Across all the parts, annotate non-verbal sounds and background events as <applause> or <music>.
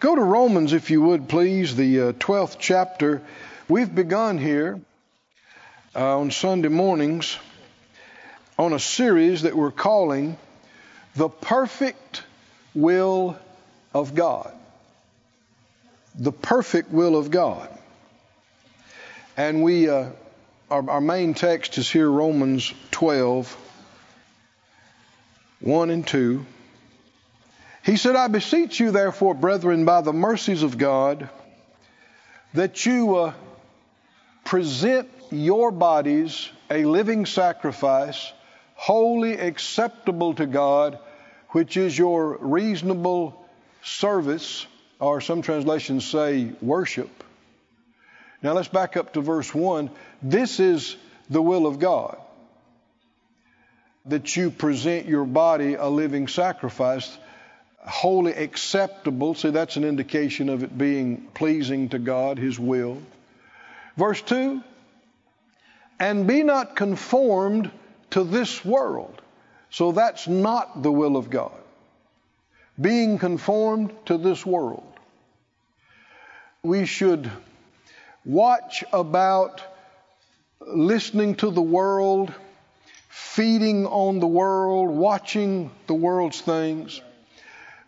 Go to Romans, if you would, please, the uh, 12th chapter. We've begun here uh, on Sunday mornings on a series that we're calling The Perfect Will of God. The Perfect Will of God. And we, uh, our, our main text is here, Romans 12, 1 and 2. He said, I beseech you, therefore, brethren, by the mercies of God, that you uh, present your bodies a living sacrifice, wholly acceptable to God, which is your reasonable service, or some translations say worship. Now let's back up to verse 1. This is the will of God that you present your body a living sacrifice wholly acceptable. See, that's an indication of it being pleasing to God, His will. Verse 2 And be not conformed to this world. So that's not the will of God. Being conformed to this world. We should watch about listening to the world, feeding on the world, watching the world's things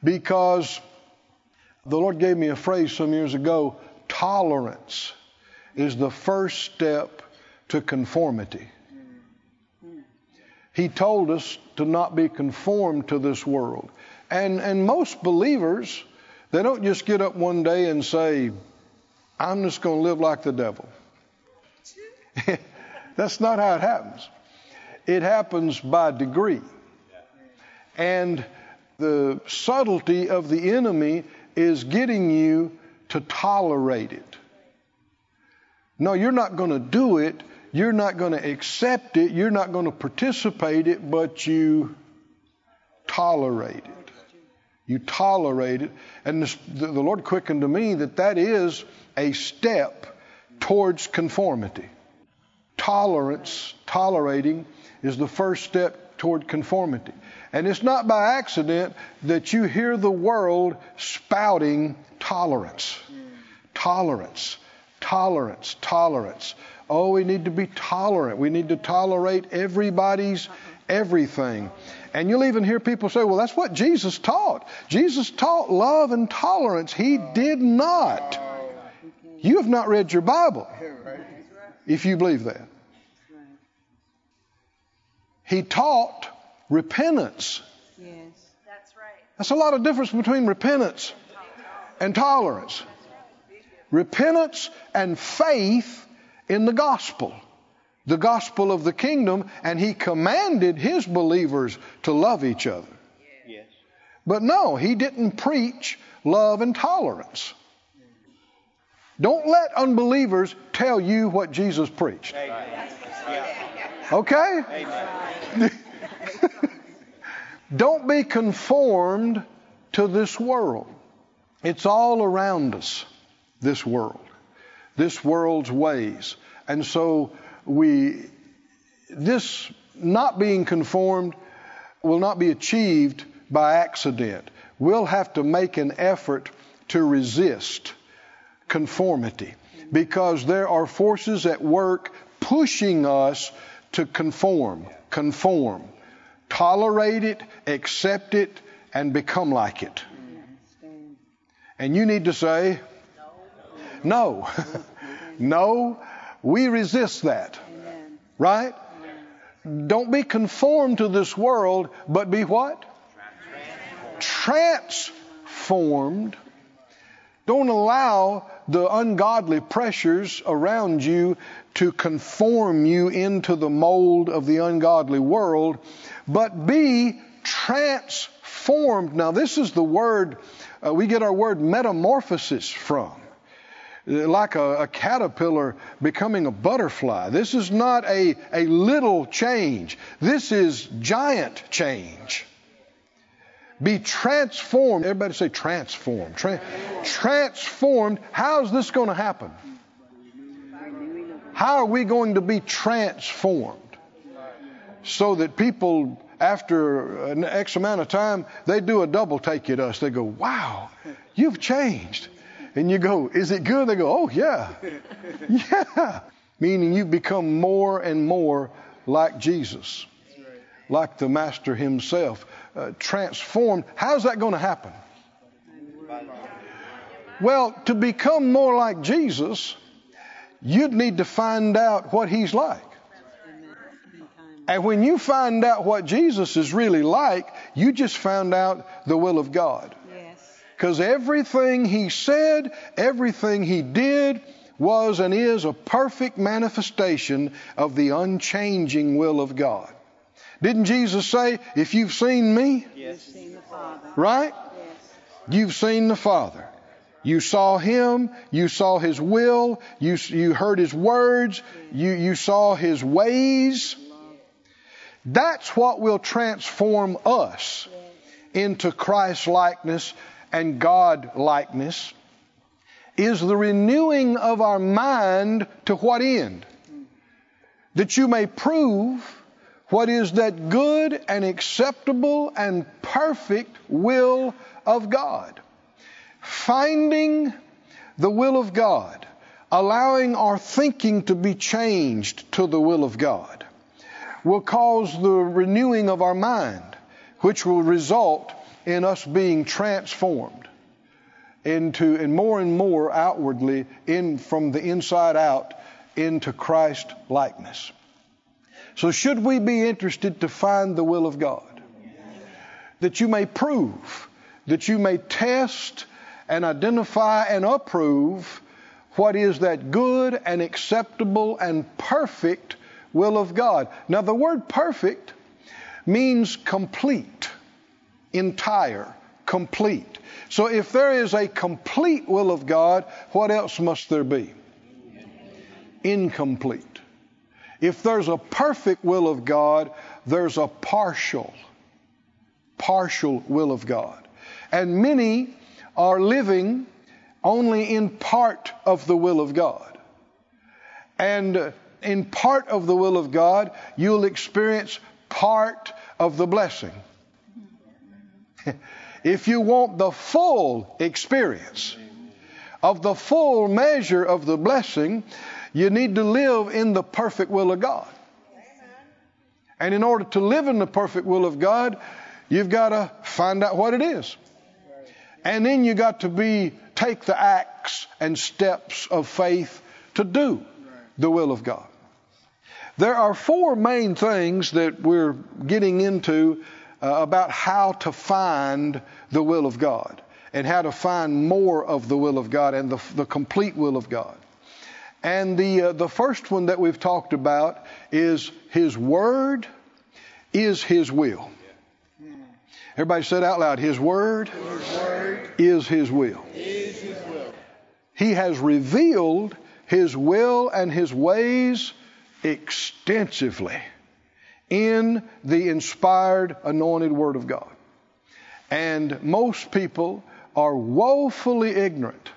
because the Lord gave me a phrase some years ago tolerance is the first step to conformity. He told us to not be conformed to this world. And, and most believers, they don't just get up one day and say, I'm just going to live like the devil. <laughs> That's not how it happens. It happens by degree. And the subtlety of the enemy is getting you to tolerate it. No, you're not going to do it. You're not going to accept it. You're not going to participate it, but you tolerate it. You tolerate it. And the, the Lord quickened to me that that is a step towards conformity. Tolerance, tolerating, is the first step toward conformity. And it's not by accident that you hear the world spouting tolerance. Tolerance, tolerance, tolerance. Oh, we need to be tolerant. We need to tolerate everybody's everything. And you'll even hear people say, well, that's what Jesus taught. Jesus taught love and tolerance. He did not. You have not read your Bible if you believe that. He taught repentance. Yes. That's right. That's a lot of difference between repentance and tolerance. Repentance and faith in the gospel, the gospel of the kingdom, and he commanded his believers to love each other. Yes. But no, he didn't preach love and tolerance. Don't let unbelievers tell you what Jesus preached. Okay? Amen. <laughs> Don't be conformed to this world. It's all around us, this world, this world's ways. And so we, this not being conformed will not be achieved by accident. We'll have to make an effort to resist conformity because there are forces at work pushing us to conform, conform, tolerate it, accept it, and become like it. And you need to say, no. <laughs> no, we resist that. Right? Don't be conformed to this world, but be what? Transformed. Don't allow the ungodly pressures around you to conform you into the mold of the ungodly world, but be transformed. Now, this is the word, uh, we get our word metamorphosis from. Like a, a, caterpillar becoming a butterfly. This is not a, a little change. This is giant change. Be transformed. Everybody say transformed. Tra- transformed. How's this going to happen? How are we going to be transformed? So that people after an X amount of time, they do a double take at us. They go, Wow, you've changed. And you go, Is it good? They go, Oh, yeah. <laughs> Yeah. Meaning you become more and more like Jesus, like the Master Himself. Uh, transformed. How's that going to happen? Well, to become more like Jesus, you'd need to find out what He's like. And when you find out what Jesus is really like, you just found out the will of God. Because everything He said, everything He did, was and is a perfect manifestation of the unchanging will of God. Didn't Jesus say, If you've seen me, yes. seen right? Yes. You've seen the Father. You saw him, you saw his will, you, you heard his words, you, you saw his ways. That's what will transform us into Christ likeness and God likeness is the renewing of our mind to what end? That you may prove what is that good and acceptable and perfect will of God. Finding the will of God, allowing our thinking to be changed to the will of God, will cause the renewing of our mind, which will result in us being transformed into and more and more outwardly in from the inside out into Christ likeness. So should we be interested to find the will of God? That you may prove, that you may test and identify and approve what is that good and acceptable and perfect will of God. Now the word perfect means complete, entire, complete. So if there is a complete will of God, what else must there be? Incomplete. If there's a perfect will of God, there's a partial, partial will of God. And many are living only in part of the will of God. And in part of the will of God, you'll experience part of the blessing. <laughs> if you want the full experience of the full measure of the blessing, you need to live in the perfect will of God. And in order to live in the perfect will of God, you've got to find out what it is. And then you got to be take the acts and steps of faith to do the will of God. There are four main things that we're getting into uh, about how to find the will of God and how to find more of the will of God and the, the complete will of God. And the, uh, the first one that we've talked about is His Word is His will. Everybody said out loud, His Word, his word is, his will. is His will. He has revealed His will and His ways extensively in the inspired, anointed Word of God. And most people are woefully ignorant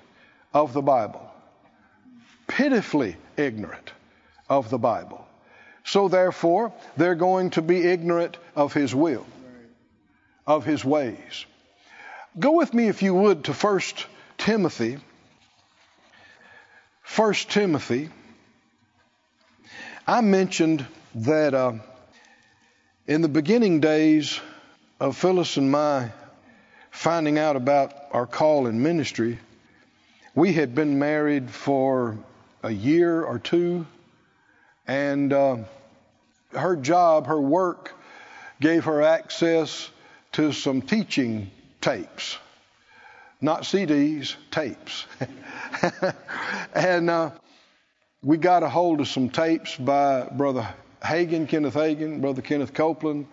of the Bible pitifully ignorant of the Bible. So therefore, they're going to be ignorant of His will, of His ways. Go with me, if you would, to 1 Timothy. 1 Timothy. I mentioned that uh, in the beginning days of Phyllis and my finding out about our call in ministry, we had been married for a year or two, and uh, her job, her work, gave her access to some teaching tapes, not CDs, tapes. <laughs> and uh, we got a hold of some tapes by Brother Hagin, Kenneth Hagin, Brother Kenneth Copeland,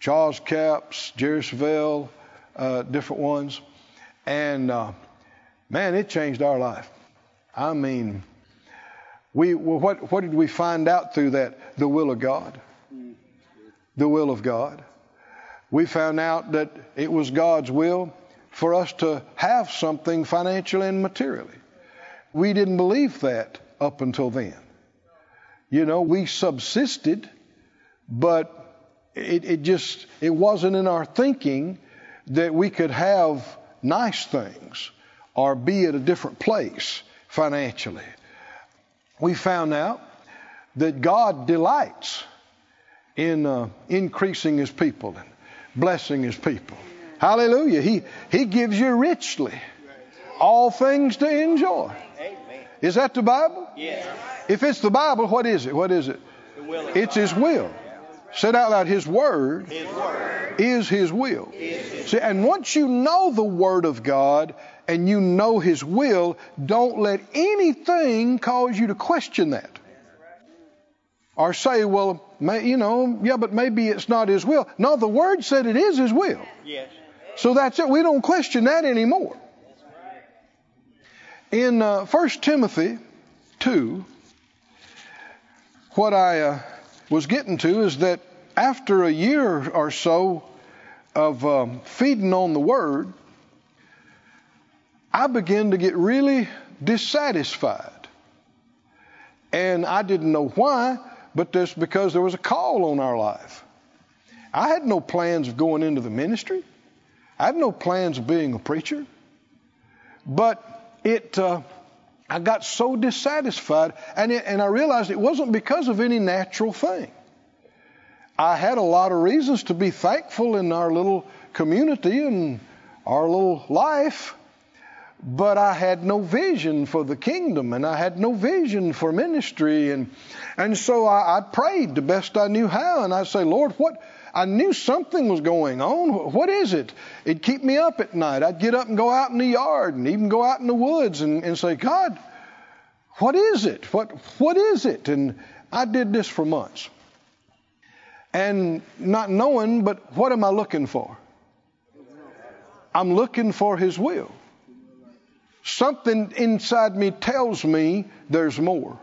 Charles Capps, Jerry Savelle, uh, different ones. And uh, man, it changed our life. I mean, we, what, what did we find out through that? The will of God. The will of God. We found out that it was God's will for us to have something financially and materially. We didn't believe that up until then. You know, we subsisted, but it, it just it wasn't in our thinking that we could have nice things or be at a different place financially. We found out that God delights in uh, increasing His people and blessing His people. Hallelujah. He, he gives you richly all things to enjoy. Is that the Bible? Yes. If it's the Bible, what is it? What is it? It's. His will. Said out loud, His Word His word is His will. is His See, and once you know the Word of God and you know His will, don't let anything cause you to question that. Or say, well, may, you know, yeah, but maybe it's not His will. No, the Word said it is His will. Yes. So that's it. We don't question that anymore. In uh, 1 Timothy 2, what I uh, was getting to is that after a year or so of um, feeding on the Word, I began to get really dissatisfied. And I didn't know why, but that's because there was a call on our life. I had no plans of going into the ministry. I had no plans of being a preacher. But it, uh, I got so dissatisfied, and, it, and I realized it wasn't because of any natural thing. I had a lot of reasons to be thankful in our little community and our little life, but I had no vision for the kingdom, and I had no vision for ministry, and and so I, I prayed the best I knew how, and I say, Lord, what? I knew something was going on. What is it? It'd keep me up at night. I'd get up and go out in the yard, and even go out in the woods, and, and say, God, what is it? What what is it? And I did this for months, and not knowing, but what am I looking for? I'm looking for His will. Something inside me tells me there's more.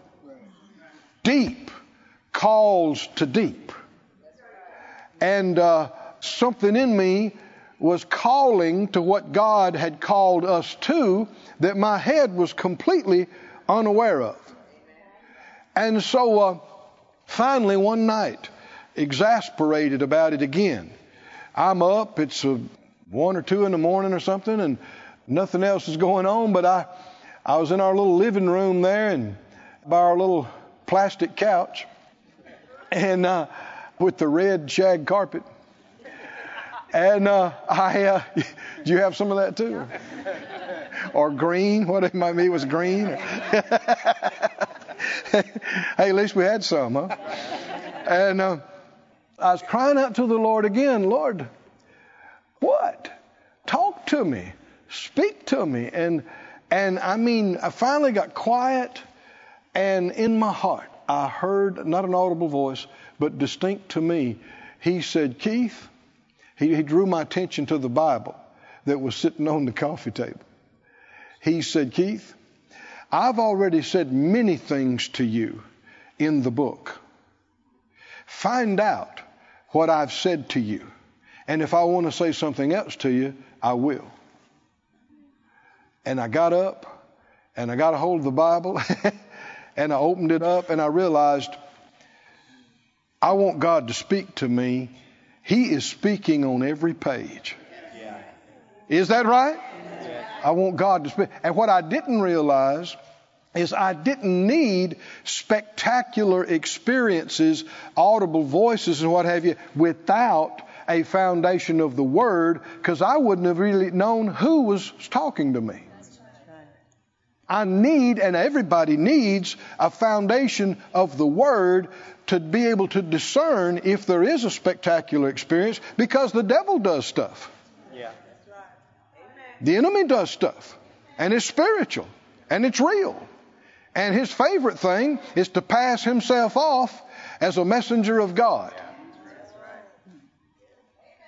Deep calls to deep. And uh, something in me was calling to what God had called us to that my head was completely unaware of. And so uh, finally, one night, exasperated about it again, I'm up, it's uh, one or two in the morning or something, and nothing else is going on, but I, I was in our little living room there and by our little plastic couch and uh, with the red shag carpet. And uh, I, uh, <laughs> do you have some of that too? Or green, what it might be was green. <laughs> hey, at least we had some, huh? And uh, I was crying out to the Lord again, Lord, what? Talk to me speak to me and and I mean I finally got quiet and in my heart I heard not an audible voice but distinct to me. He said Keith he, he drew my attention to the Bible that was sitting on the coffee table. He said Keith I've already said many things to you in the book. Find out what I've said to you. And if I want to say something else to you I will. And I got up and I got a hold of the Bible <laughs> and I opened it up and I realized I want God to speak to me. He is speaking on every page. Yeah. Is that right? I want God to speak. And what I didn't realize is I didn't need spectacular experiences, audible voices, and what have you, without a foundation of the Word, because I wouldn't have really known who was talking to me. I need, and everybody needs, a foundation of the Word to be able to discern if there is a spectacular experience because the devil does stuff. Yeah. The enemy does stuff, and it's spiritual, and it's real. And his favorite thing is to pass himself off as a messenger of God.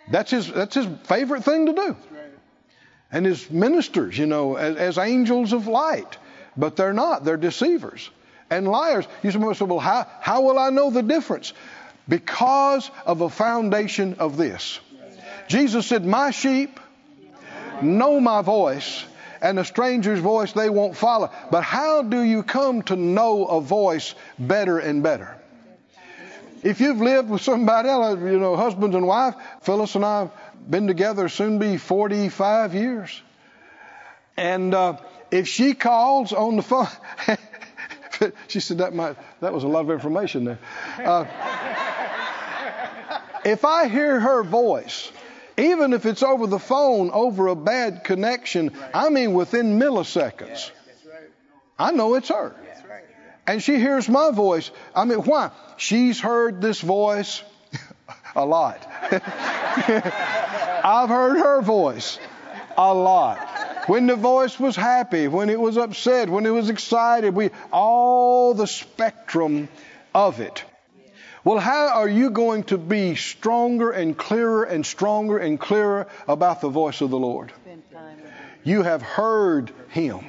That's his, that's his favorite thing to do. And his ministers, you know, as, as angels of light. But they're not, they're deceivers and liars. You say, well, how, how will I know the difference? Because of a foundation of this. Jesus said, My sheep know my voice, and a stranger's voice they won't follow. But how do you come to know a voice better and better? If you've lived with somebody else, you know, husband and wife, Phyllis and I been together soon be 45 years. And uh, if she calls on the phone, <laughs> she said that might that was a lot of information there. Uh, if I hear her voice, even if it's over the phone, over a bad connection, I mean within milliseconds, I know it's her. And she hears my voice. I mean, why? She's heard this voice a lot. <laughs> I've heard her voice a lot. When the voice was happy, when it was upset, when it was excited, we all the spectrum of it. Well, how are you going to be stronger and clearer and stronger and clearer about the voice of the Lord? You have heard him.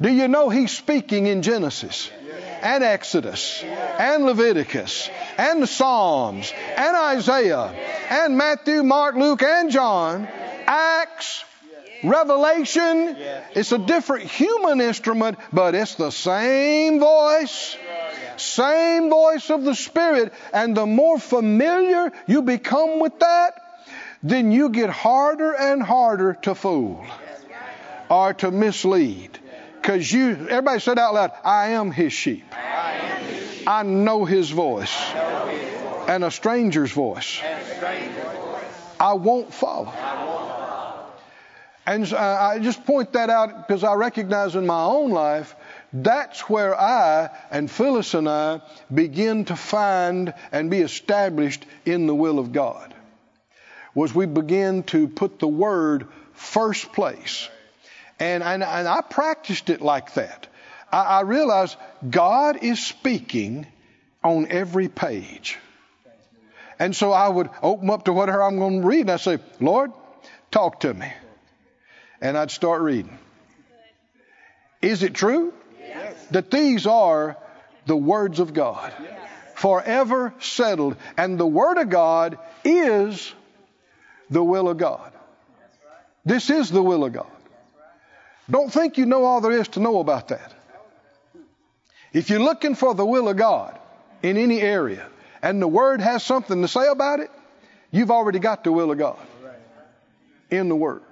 Do you know he's speaking in Genesis and Exodus and Leviticus and the Psalms and Isaiah and Matthew, Mark, Luke, and John, Acts, Revelation. It's a different human instrument, but it's the same voice. Same voice of the Spirit. And the more familiar you become with that, then you get harder and harder to fool or to mislead. Because you, everybody said out loud, I am his sheep. I know his voice. And a stranger's voice. I won't follow. And uh, I just point that out because I recognize in my own life that's where I and Phyllis and I begin to find and be established in the will of God. Was we begin to put the word first place. And, and, and I practiced it like that. I, I realized God is speaking on every page. And so I would open up to whatever I'm going to read and I say, Lord, talk to me. And I'd start reading. Is it true? Yes. That these are the words of God. Yes. Forever settled. And the Word of God is the will of God. This is the will of God. Don't think you know all there is to know about that. If you're looking for the will of God in any area and the Word has something to say about it, you've already got the will of God in the Word.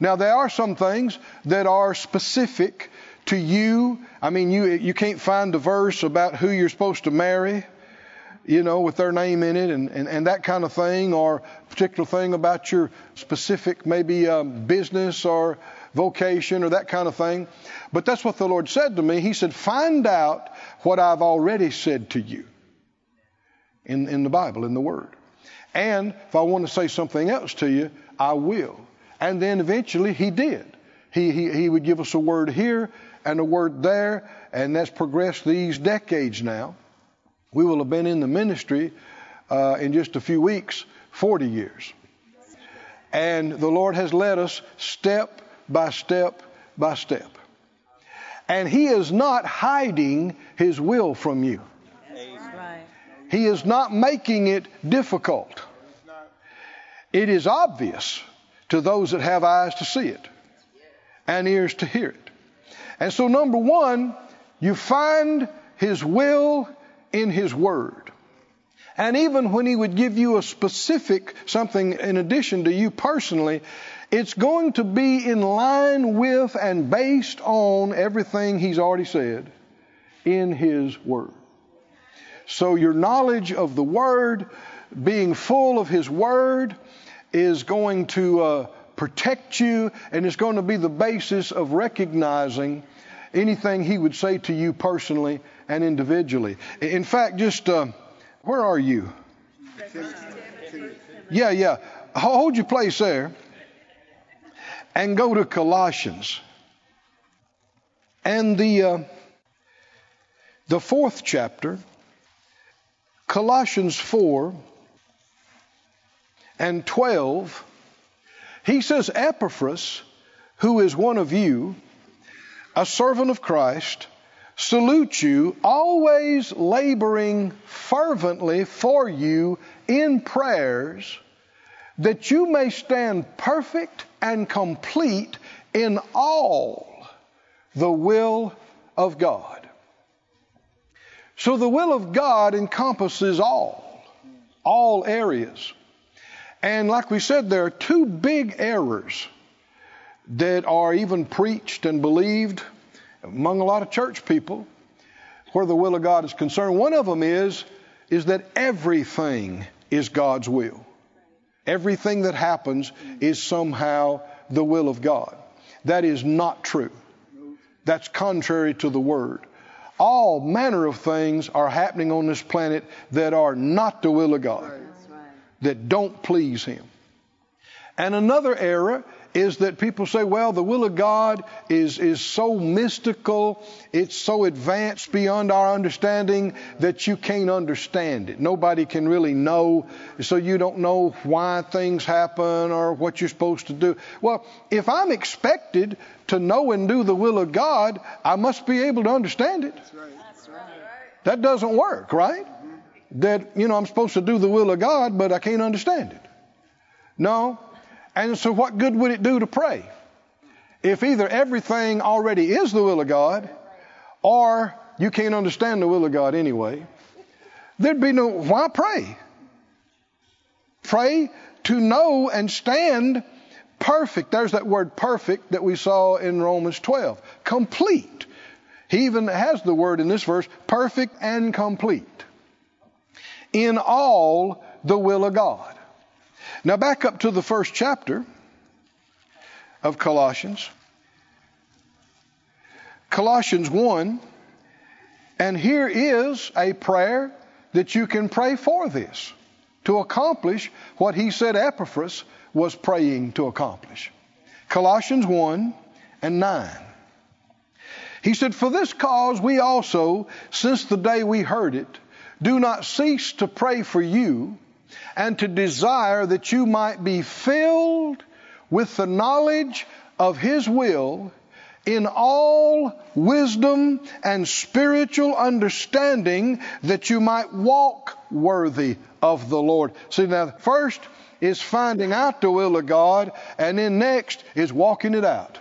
Now, there are some things that are specific to you. I mean, you, you can't find a verse about who you're supposed to marry, you know, with their name in it and, and, and that kind of thing, or particular thing about your specific, maybe um, business or vocation or that kind of thing. But that's what the Lord said to me. He said, Find out what I've already said to you in, in the Bible, in the Word. And if I want to say something else to you, I will. And then eventually he did. He, he, he would give us a word here and a word there, and that's progressed these decades now. We will have been in the ministry uh, in just a few weeks 40 years. And the Lord has led us step by step by step. And He is not hiding His will from you. He is not making it difficult. It is obvious to those that have eyes to see it and ears to hear it. And so, number one, you find His will in His Word. And even when He would give you a specific something in addition to you personally, it's going to be in line with and based on everything He's already said in His Word. So, your knowledge of the Word, being full of His Word, is going to uh, protect you and it's going to be the basis of recognizing anything he would say to you personally and individually. In fact, just uh, where are you? Yeah, yeah. Hold your place there and go to Colossians. And the uh, the fourth chapter, Colossians 4 and 12, he says, Epaphras, who is one of you, a servant of Christ, salute you, always laboring fervently for you in prayers, that you may stand perfect and complete in all the will of God. So the will of God encompasses all, all areas. And like we said, there are two big errors that are even preached and believed among a lot of church people where the will of God is concerned. One of them is, is that everything is God's will. Everything that happens is somehow the will of God. That is not true. That's contrary to the Word. All manner of things are happening on this planet that are not the will of God, that don't please Him. And another error is that people say, well, the will of God is, is so mystical, it's so advanced beyond our understanding that you can't understand it. Nobody can really know, so you don't know why things happen or what you're supposed to do. Well, if I'm expected to know and do the will of God, I must be able to understand it. That's right. That's right. That doesn't work, right? Mm-hmm. That, you know, I'm supposed to do the will of God, but I can't understand it. No, and so, what good would it do to pray? If either everything already is the will of God, or you can't understand the will of God anyway, there'd be no, why pray? Pray to know and stand perfect. There's that word perfect that we saw in Romans 12. Complete. He even has the word in this verse, perfect and complete. In all the will of God. Now, back up to the first chapter of Colossians. Colossians 1. And here is a prayer that you can pray for this to accomplish what he said Epaphras was praying to accomplish. Colossians 1 and 9. He said, For this cause we also, since the day we heard it, do not cease to pray for you and to desire that you might be filled with the knowledge of His will in all wisdom and spiritual understanding that you might walk worthy of the Lord. See, now, first is finding out the will of God, and then next is walking it out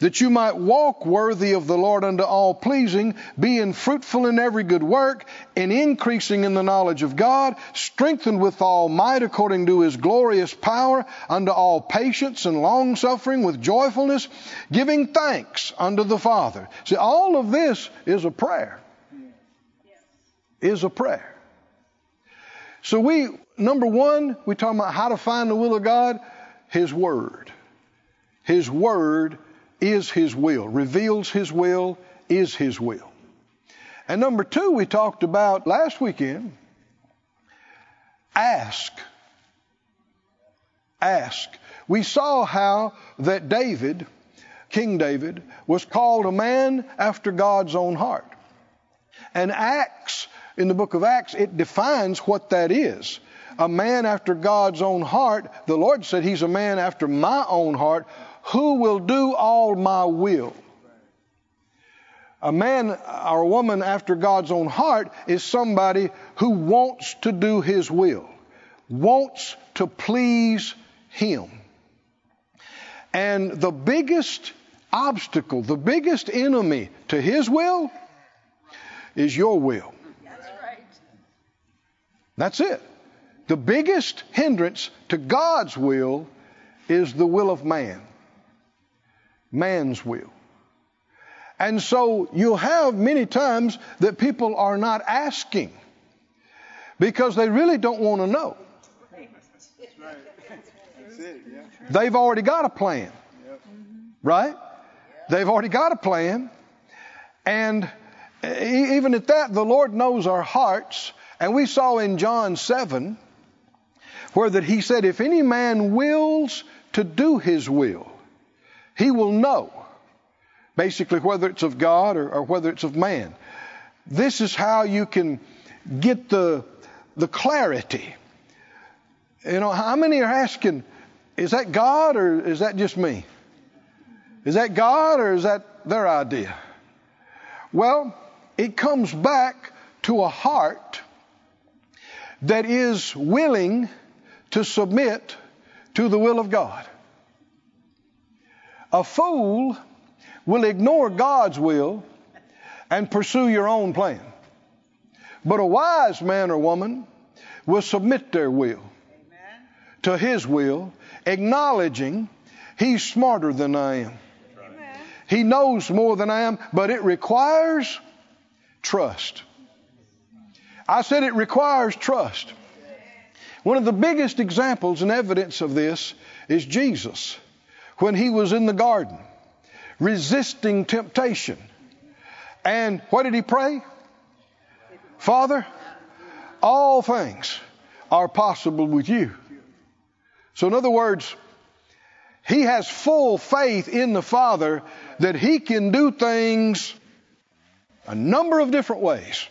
that you might walk worthy of the Lord unto all pleasing, being fruitful in every good work, and increasing in the knowledge of God, strengthened with all might according to his glorious power, unto all patience and long suffering with joyfulness, giving thanks unto the Father. See, all of this is a prayer. Is a prayer. So we, number one, we talk about how to find the will of God. His Word. His Word is His will, reveals His will, is His will. And number two, we talked about last weekend ask. Ask. We saw how that David, King David, was called a man after God's own heart. And Acts, in the book of Acts, it defines what that is. A man after God's own heart, the Lord said he's a man after my own heart who will do all my will? A man or a woman after God's own heart is somebody who wants to do His will, wants to please Him. And the biggest obstacle, the biggest enemy to His will is your will. That's right. That's it. The biggest hindrance to God's will is the will of man man's will. And so you'll have many times that people are not asking because they really don't want to know. They've already got a plan. Right? They've already got a plan. And even at that, the Lord knows our hearts. And we saw in John 7 where that he said, if any man wills to do his will, he will know, basically, whether it's of God or, or whether it's of man. This is how you can get the, the clarity. You know, how many are asking, is that God or is that just me? Is that God or is that their idea? Well, it comes back to a heart that is willing to submit to the will of God. A fool will ignore God's will and pursue your own plan. But a wise man or woman will submit their will to his will, acknowledging he's smarter than I am. He knows more than I am, but it requires trust. I said it requires trust. One of the biggest examples and evidence of this is Jesus when he was in the garden resisting temptation. And what did he pray? Father, all things are possible with you. So, in other words, he has full faith in the Father that he can do things a number of different ways.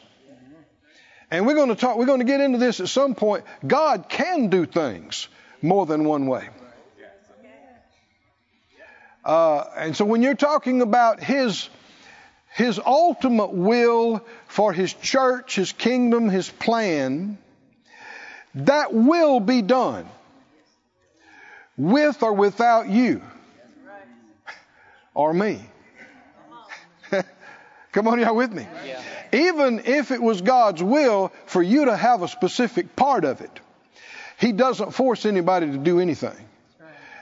And we're going to talk, we're going to get into this at some point. God can do things more than one way. Uh, and so when you're talking about his, his ultimate will for his church, his kingdom, his plan, that will be done with or without you or me. <laughs> Come on, y'all with me? Yeah. Even if it was God's will for you to have a specific part of it, He doesn't force anybody to do anything.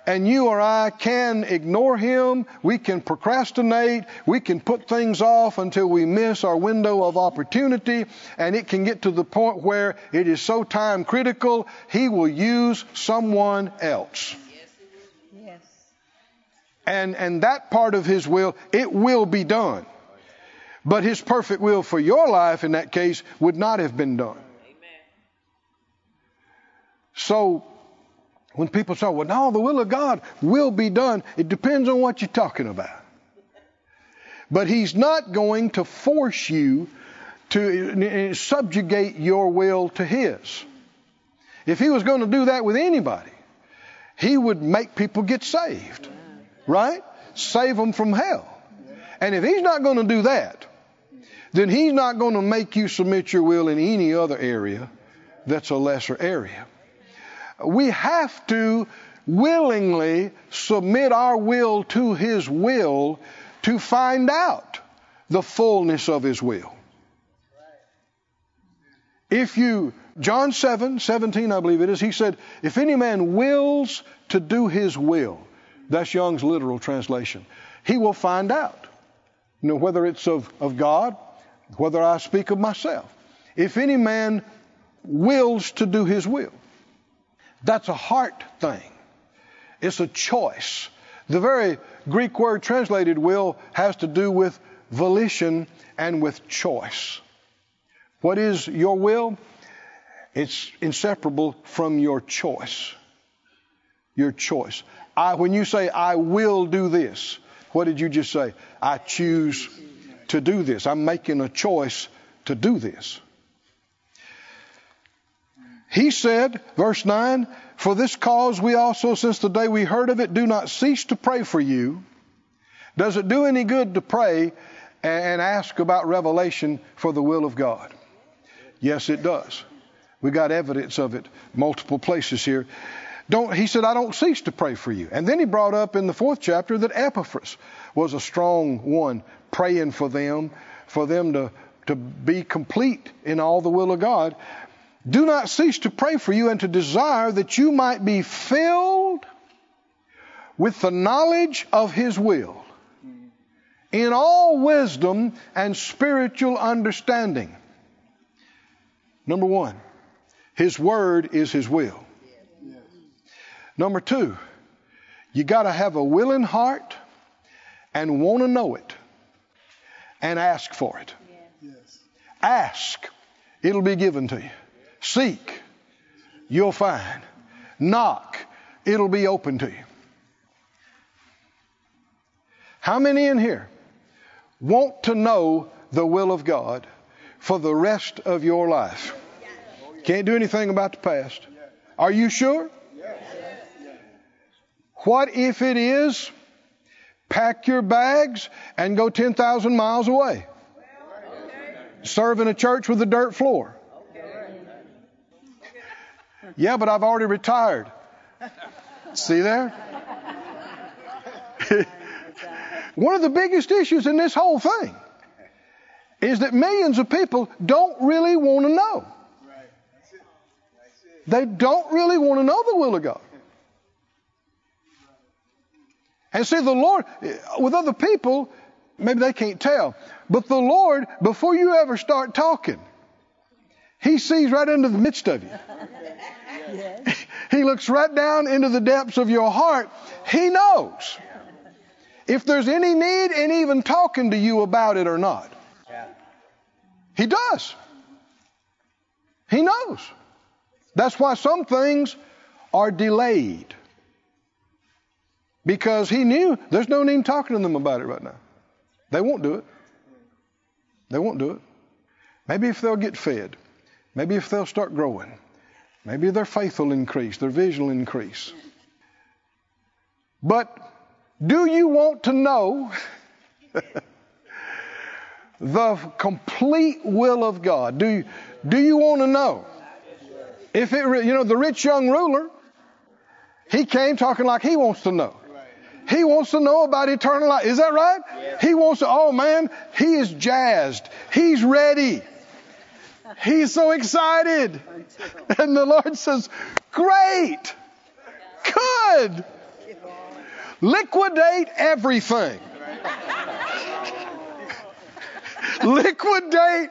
And you or I can ignore Him. We can procrastinate. We can put things off until we miss our window of opportunity. And it can get to the point where it is so time critical, He will use someone else. Yes. And, and that part of His will, it will be done. But His perfect will for your life in that case would not have been done. So, when people say, well, no, the will of God will be done, it depends on what you're talking about. But He's not going to force you to subjugate your will to His. If He was going to do that with anybody, He would make people get saved, right? Save them from hell. And if He's not going to do that, then He's not going to make you submit your will in any other area that's a lesser area. We have to willingly submit our will to His will to find out the fullness of His will. If you, John 7, 17, I believe it is, he said, if any man wills to do his will, that's Young's literal translation, he will find out. You know, whether it's of, of God whether I speak of myself. If any man wills to do his will, that's a heart thing. It's a choice. The very Greek word translated will has to do with volition and with choice. What is your will? It's inseparable from your choice. Your choice. I, when you say, I will do this, what did you just say? I choose to do this. I'm making a choice to do this. He said, verse 9, For this cause we also, since the day we heard of it, do not cease to pray for you. Does it do any good to pray and ask about revelation for the will of God? Yes, it does. We got evidence of it multiple places here. Don't, he said, I don't cease to pray for you. And then he brought up in the fourth chapter that Epaphras was a strong one praying for them, for them to, to be complete in all the will of God. Do not cease to pray for you and to desire that you might be filled with the knowledge of His will in all wisdom and spiritual understanding. Number one, His Word is His will. Number two, you got to have a willing heart and want to know it and ask for it. Yes. Ask, it'll be given to you. Seek, you'll find. Knock, it'll be open to you. How many in here want to know the will of God for the rest of your life? Can't do anything about the past. Are you sure? What if it is pack your bags and go 10,000 miles away? Serve in a church with a dirt floor. Yeah, but I've already retired. See there? <laughs> One of the biggest issues in this whole thing is that millions of people don't really want to know. They don't really want to know the will of God. And see, the Lord, with other people, maybe they can't tell, but the Lord, before you ever start talking, He sees right into the midst of you. He looks right down into the depths of your heart. He knows if there's any need in even talking to you about it or not. He does. He knows. That's why some things are delayed. Because he knew there's no need talking to them about it right now. They won't do it. They won't do it. Maybe if they'll get fed. Maybe if they'll start growing. Maybe their faith will increase, their vision will increase. But do you want to know <laughs> the complete will of God? Do you, do you want to know? If it, you know, the rich young ruler, he came talking like he wants to know. He wants to know about eternal life. Is that right? He wants to, oh man, he is jazzed. He's ready. He's so excited. And the Lord says, great. Good. Liquidate everything. Liquidate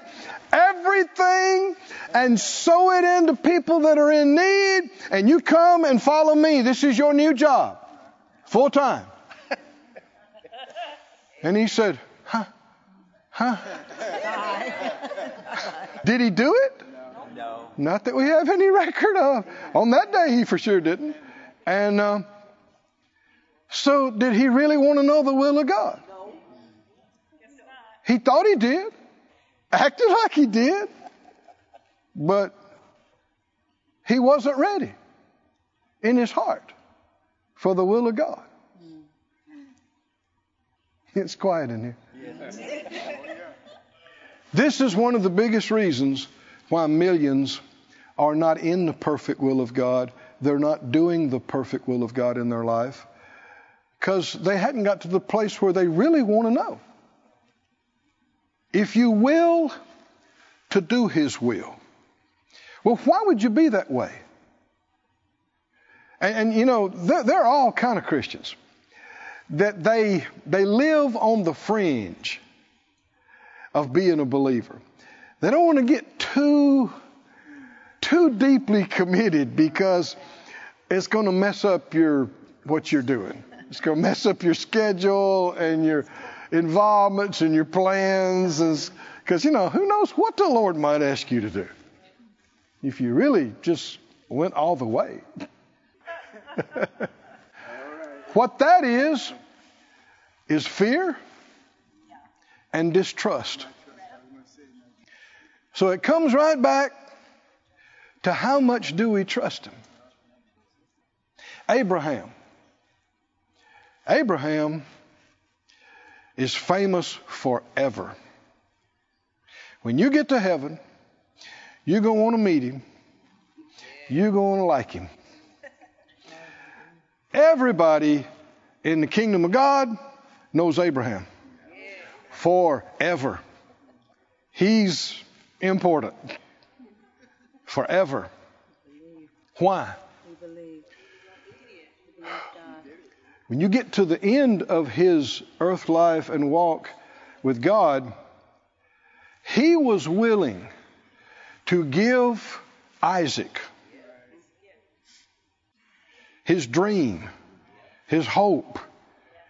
everything and sow it into people that are in need. And you come and follow me. This is your new job. Full time. And he said, huh? Huh? Did he do it? No. Not that we have any record of. On that day, he for sure didn't. And uh, so, did he really want to know the will of God? No. He thought he did, acted like he did, but he wasn't ready in his heart for the will of God. It's quiet in here. <laughs> This is one of the biggest reasons why millions are not in the perfect will of God. They're not doing the perfect will of God in their life because they hadn't got to the place where they really want to know. If you will to do His will, well, why would you be that way? And, and you know, they're, they're all kind of Christians that they they live on the fringe of being a believer. They don't want to get too too deeply committed because it's going to mess up your what you're doing. It's going to mess up your schedule and your involvements and your plans because you know who knows what the Lord might ask you to do if you really just went all the way. <laughs> What that is, is fear and distrust. So it comes right back to how much do we trust Him? Abraham. Abraham is famous forever. When you get to heaven, you're going to want to meet him. You're going to like him. Everybody in the kingdom of God knows Abraham forever. He's important forever. Why? When you get to the end of his earth life and walk with God, he was willing to give Isaac his dream, his hope,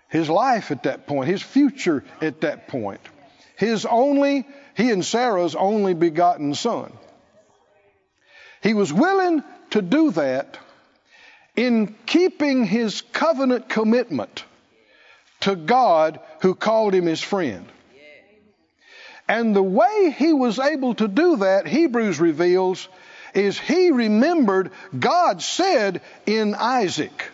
his life at that point, his future at that point, his only, he and Sarah's only begotten son. He was willing to do that in keeping his covenant commitment to God who called him his friend. And the way he was able to do that, Hebrews reveals, is he remembered God said in Isaac,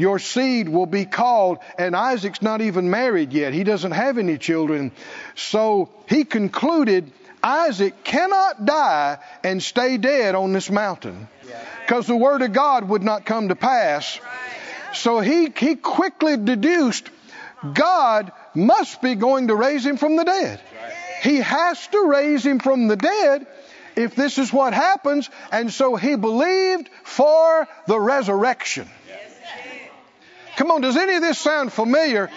your seed will be called, and Isaac's not even married yet. He doesn't have any children. So he concluded Isaac cannot die and stay dead on this mountain because the word of God would not come to pass. So he, he quickly deduced God must be going to raise him from the dead. He has to raise him from the dead if this is what happens. And so he believed for the resurrection. Come on, does any of this sound familiar?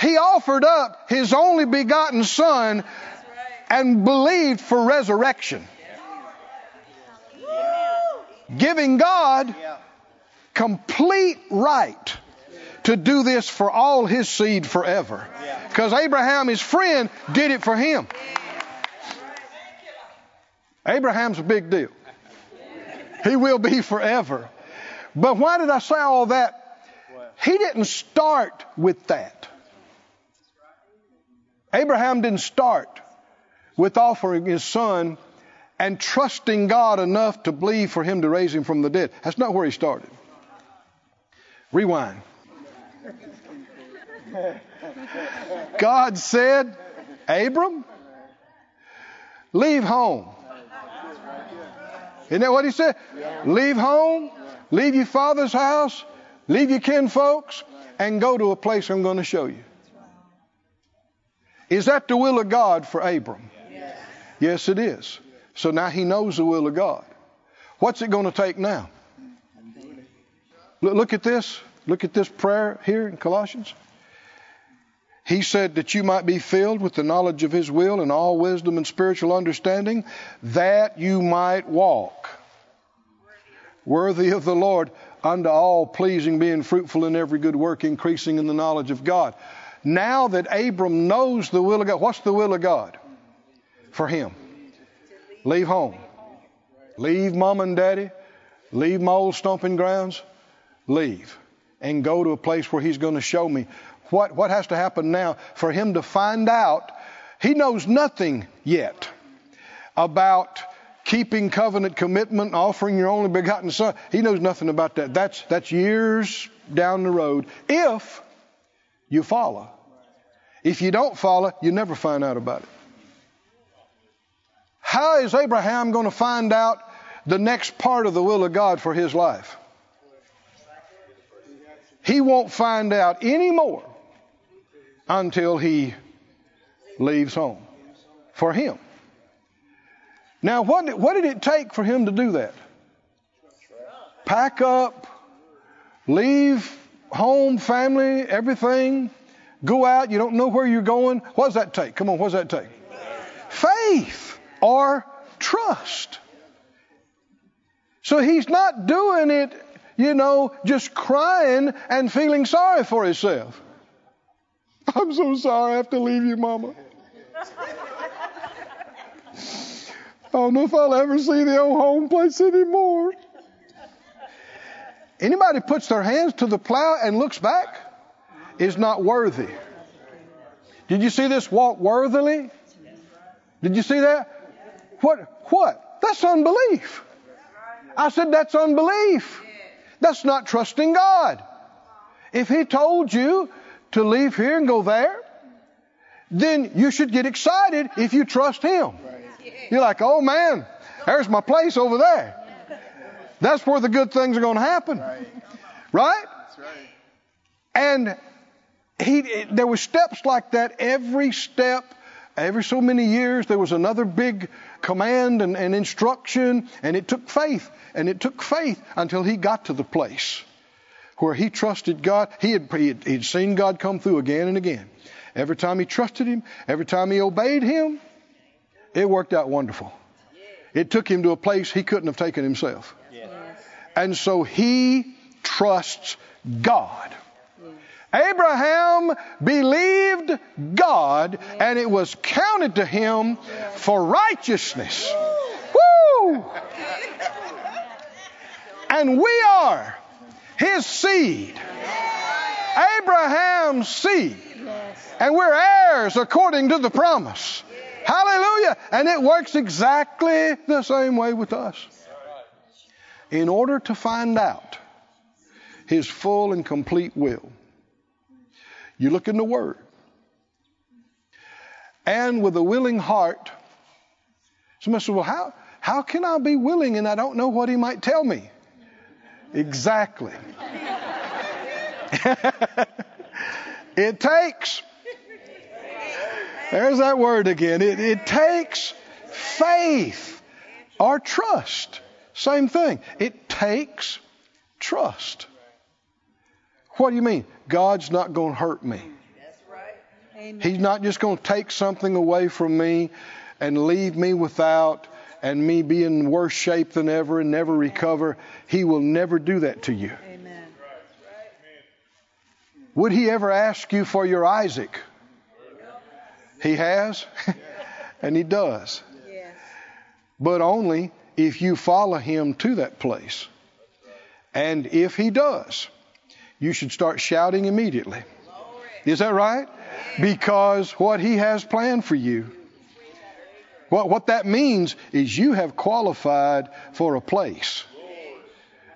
He offered up his only begotten son and believed for resurrection. Giving God complete right to do this for all his seed forever. Because Abraham, his friend, did it for him. Abraham's a big deal. He will be forever. But why did I say all that? He didn't start with that. Abraham didn't start with offering his son and trusting God enough to believe for him to raise him from the dead. That's not where he started. Rewind. God said, Abram, leave home. Isn't that what he said? Leave home, leave your father's house, leave your kin folks, and go to a place I'm going to show you. Is that the will of God for Abram? Yes, it is. So now he knows the will of God. What's it going to take now? Look at this. Look at this prayer here in Colossians. He said that you might be filled with the knowledge of His will and all wisdom and spiritual understanding, that you might walk worthy of the Lord unto all pleasing, being fruitful in every good work, increasing in the knowledge of God. Now that Abram knows the will of God, what's the will of God for him? Leave home. Leave mom and daddy. Leave my old stomping grounds. Leave. And go to a place where he's going to show me what, what has to happen now for him to find out. He knows nothing yet about keeping covenant commitment, offering your only begotten son. He knows nothing about that. That's, that's years down the road if you follow. If you don't follow, you never find out about it. How is Abraham going to find out the next part of the will of God for his life? He won't find out any more until he leaves home for him. Now, what did, what did it take for him to do that? Pack up, leave home, family, everything, go out, you don't know where you're going. What does that take? Come on, what does that take? Faith or trust. So he's not doing it, you know, just crying and feeling sorry for himself. <laughs> I'm so sorry I have to leave you, Mama. Don't know if I'll ever see the old home place anymore. Anybody puts their hands to the plow and looks back is not worthy. Did you see this walk worthily? Did you see that? What? What? That's unbelief. I said, that's unbelief. That's not trusting God. If He told you to leave here and go there, then you should get excited if you trust Him. You're like, oh man, there's my place over there. That's where the good things are going to happen. Right? And he, there were steps like that every step every so many years there was another big command and, and, instruction and it took faith and it took faith until he got to the place where he trusted god he had he'd seen god come through again and again every time he trusted him every time he obeyed him it worked out wonderful it took him to a place he couldn't have taken himself and so he trusts god Abraham believed God and it was counted to him for righteousness. Woo! And we are his seed. Abraham's seed. And we're heirs according to the promise. Hallelujah. And it works exactly the same way with us. In order to find out his full and complete will, you look in the Word. And with a willing heart, somebody said, Well, how, how can I be willing and I don't know what He might tell me? Exactly. <laughs> it takes There's that word again. It, it takes faith or trust. Same thing. It takes trust. What do you mean? God's not going to hurt me. He's not just going to take something away from me and leave me without and me be in worse shape than ever and never recover. He will never do that to you. Amen. Would he ever ask you for your Isaac? He has, <laughs> and he does. Yes. But only if you follow him to that place. And if he does, you should start shouting immediately. Is that right? Because what he has planned for you, what, what that means is you have qualified for a place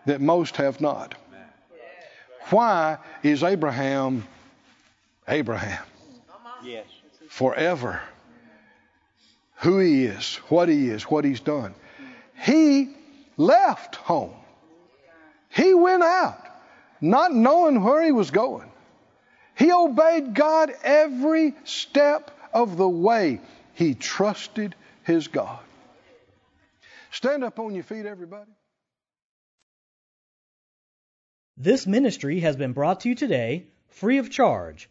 that most have not. Why is Abraham Abraham? Yes. Forever. Who he is, what he is, what he's done. He left home. He went out, not knowing where he was going. He obeyed God every step of the way. He trusted his God. Stand up on your feet, everybody. This ministry has been brought to you today free of charge